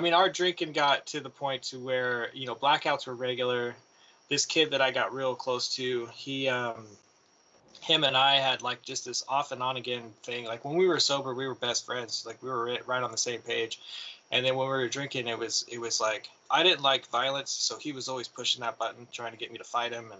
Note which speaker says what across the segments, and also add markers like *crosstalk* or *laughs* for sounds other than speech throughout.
Speaker 1: I mean, our drinking got to the point to where you know blackouts were regular. This kid that I got real close to, he, um, him and I had like just this off and on again thing. Like when we were sober, we were best friends. Like we were right on the same page. And then when we were drinking, it was it was like I didn't like violence, so he was always pushing that button, trying to get me to fight him.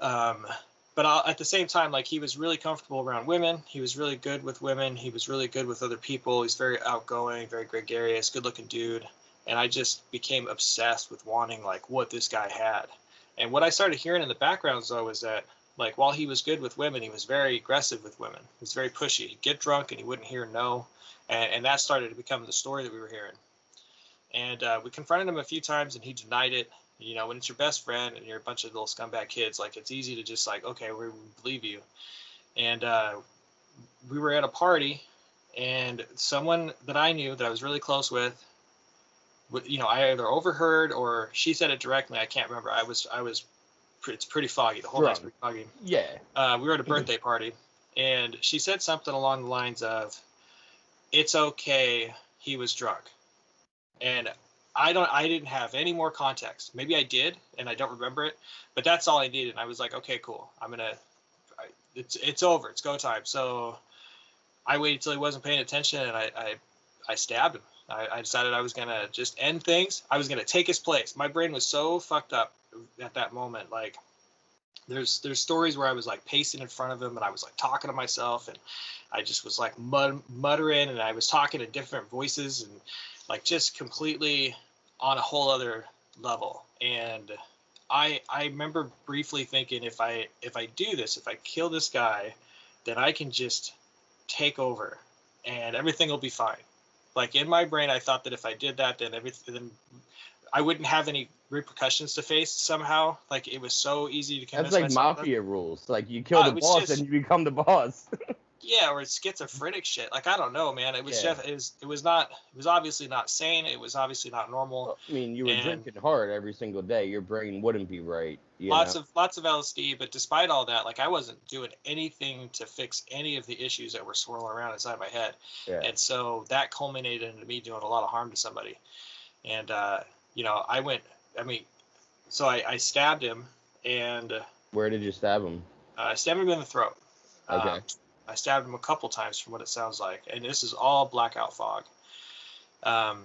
Speaker 1: And um, but I'll, at the same time, like he was really comfortable around women. He was really good with women. He was really good with other people. He's very outgoing, very gregarious, good-looking dude. And I just became obsessed with wanting like what this guy had. And what I started hearing in the background though was that like while he was good with women, he was very aggressive with women. He was very pushy. He'd get drunk and he wouldn't hear no, and, and that started to become the story that we were hearing. And uh, we confronted him a few times, and he denied it. You know, when it's your best friend and you're a bunch of little scumbag kids, like it's easy to just like, okay, we believe you. And uh, we were at a party, and someone that I knew that I was really close with, you know, I either overheard or she said it directly. I can't remember. I was I was it's pretty foggy. The whole night's pretty foggy.
Speaker 2: Yeah.
Speaker 1: Uh, we were at a birthday party, and she said something along the lines of, "It's okay, he was drunk," and I don't. I didn't have any more context. Maybe I did, and I don't remember it, but that's all I needed. And I was like, "Okay, cool. I'm gonna. It's it's over. It's go time." So I waited till he wasn't paying attention, and I I, I stabbed him. I, I decided I was gonna just end things. I was gonna take his place. My brain was so fucked up at that moment. Like there's there's stories where I was like pacing in front of him and I was like talking to myself and I just was like mud, muttering and I was talking to different voices and like just completely on a whole other level. And I I remember briefly thinking if I if I do this, if I kill this guy, then I can just take over and everything will be fine. Like in my brain, I thought that if I did that, then everything, then I wouldn't have any repercussions to face somehow. Like it was so easy to
Speaker 2: convince. That's like mafia rules. Like you kill uh, the boss just, and you become the boss. *laughs*
Speaker 1: yeah, or schizophrenic shit. Like I don't know, man. It was yeah. just it was it was not it was obviously not sane. It was obviously not normal. Well,
Speaker 2: I mean, you were and drinking hard every single day. Your brain wouldn't be right.
Speaker 1: lots
Speaker 2: know?
Speaker 1: of lots of LSD, but despite all that, like I wasn't doing anything to fix any of the issues that were swirling around inside my head. Yeah. And so that culminated into me doing a lot of harm to somebody. And uh, you know, I went. I mean, so I, I stabbed him, and
Speaker 2: where did you stab him?
Speaker 1: Uh, I stabbed him in the throat.
Speaker 2: Okay. Uh,
Speaker 1: I stabbed him a couple times, from what it sounds like, and this is all blackout fog. Um,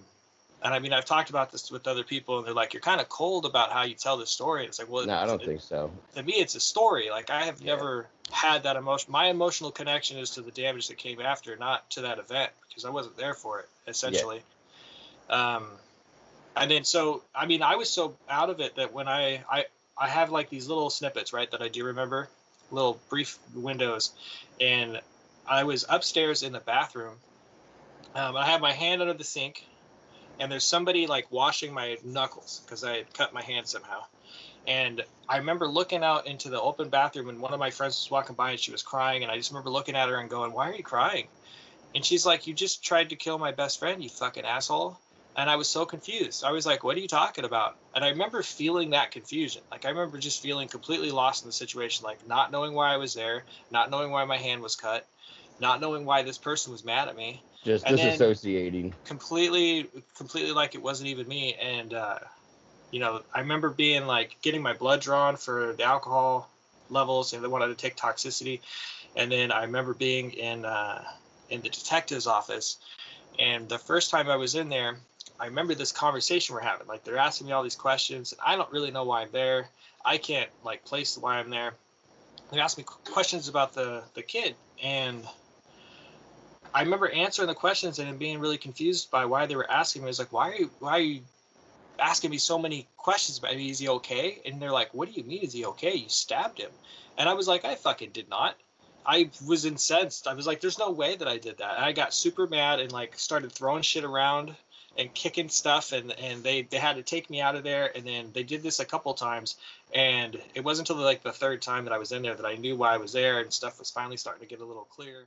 Speaker 1: and I mean, I've talked about this with other people, and they're like, "You're kind of cold about how you tell this story." And it's like, well,
Speaker 2: no, I don't it, think so.
Speaker 1: To me, it's a story. Like I have yeah. never had that emotion. My emotional connection is to the damage that came after, not to that event, because I wasn't there for it. Essentially, yeah. um, and then so I mean I was so out of it that when I I I have like these little snippets right that I do remember, little brief windows, and I was upstairs in the bathroom. Um, I have my hand under the sink, and there's somebody like washing my knuckles because I had cut my hand somehow. And I remember looking out into the open bathroom, and one of my friends was walking by, and she was crying, and I just remember looking at her and going, "Why are you crying?" And she's like, "You just tried to kill my best friend, you fucking asshole." And I was so confused. I was like, "What are you talking about?" And I remember feeling that confusion. Like I remember just feeling completely lost in the situation, like not knowing why I was there, not knowing why my hand was cut, not knowing why this person was mad at me.
Speaker 2: Just and disassociating.
Speaker 1: Completely, completely like it wasn't even me. And uh, you know, I remember being like getting my blood drawn for the alcohol levels, and they wanted to take toxicity. And then I remember being in uh, in the detective's office, and the first time I was in there, I remember this conversation we're having. Like they're asking me all these questions, and I don't really know why I'm there. I can't like place why I'm there. They asked me questions about the the kid, and I remember answering the questions and being really confused by why they were asking me. I was like, why are you why are you asking me so many questions about him? Is he okay? And they're like, what do you mean is he okay? You stabbed him. And I was like, I fucking did not. I was incensed. I was like, there's no way that I did that. And I got super mad and like started throwing shit around and kicking stuff and and they they had to take me out of there and then they did this a couple times and it wasn't until like the third time that I was in there that I knew why I was there and stuff was finally starting to get a little clear.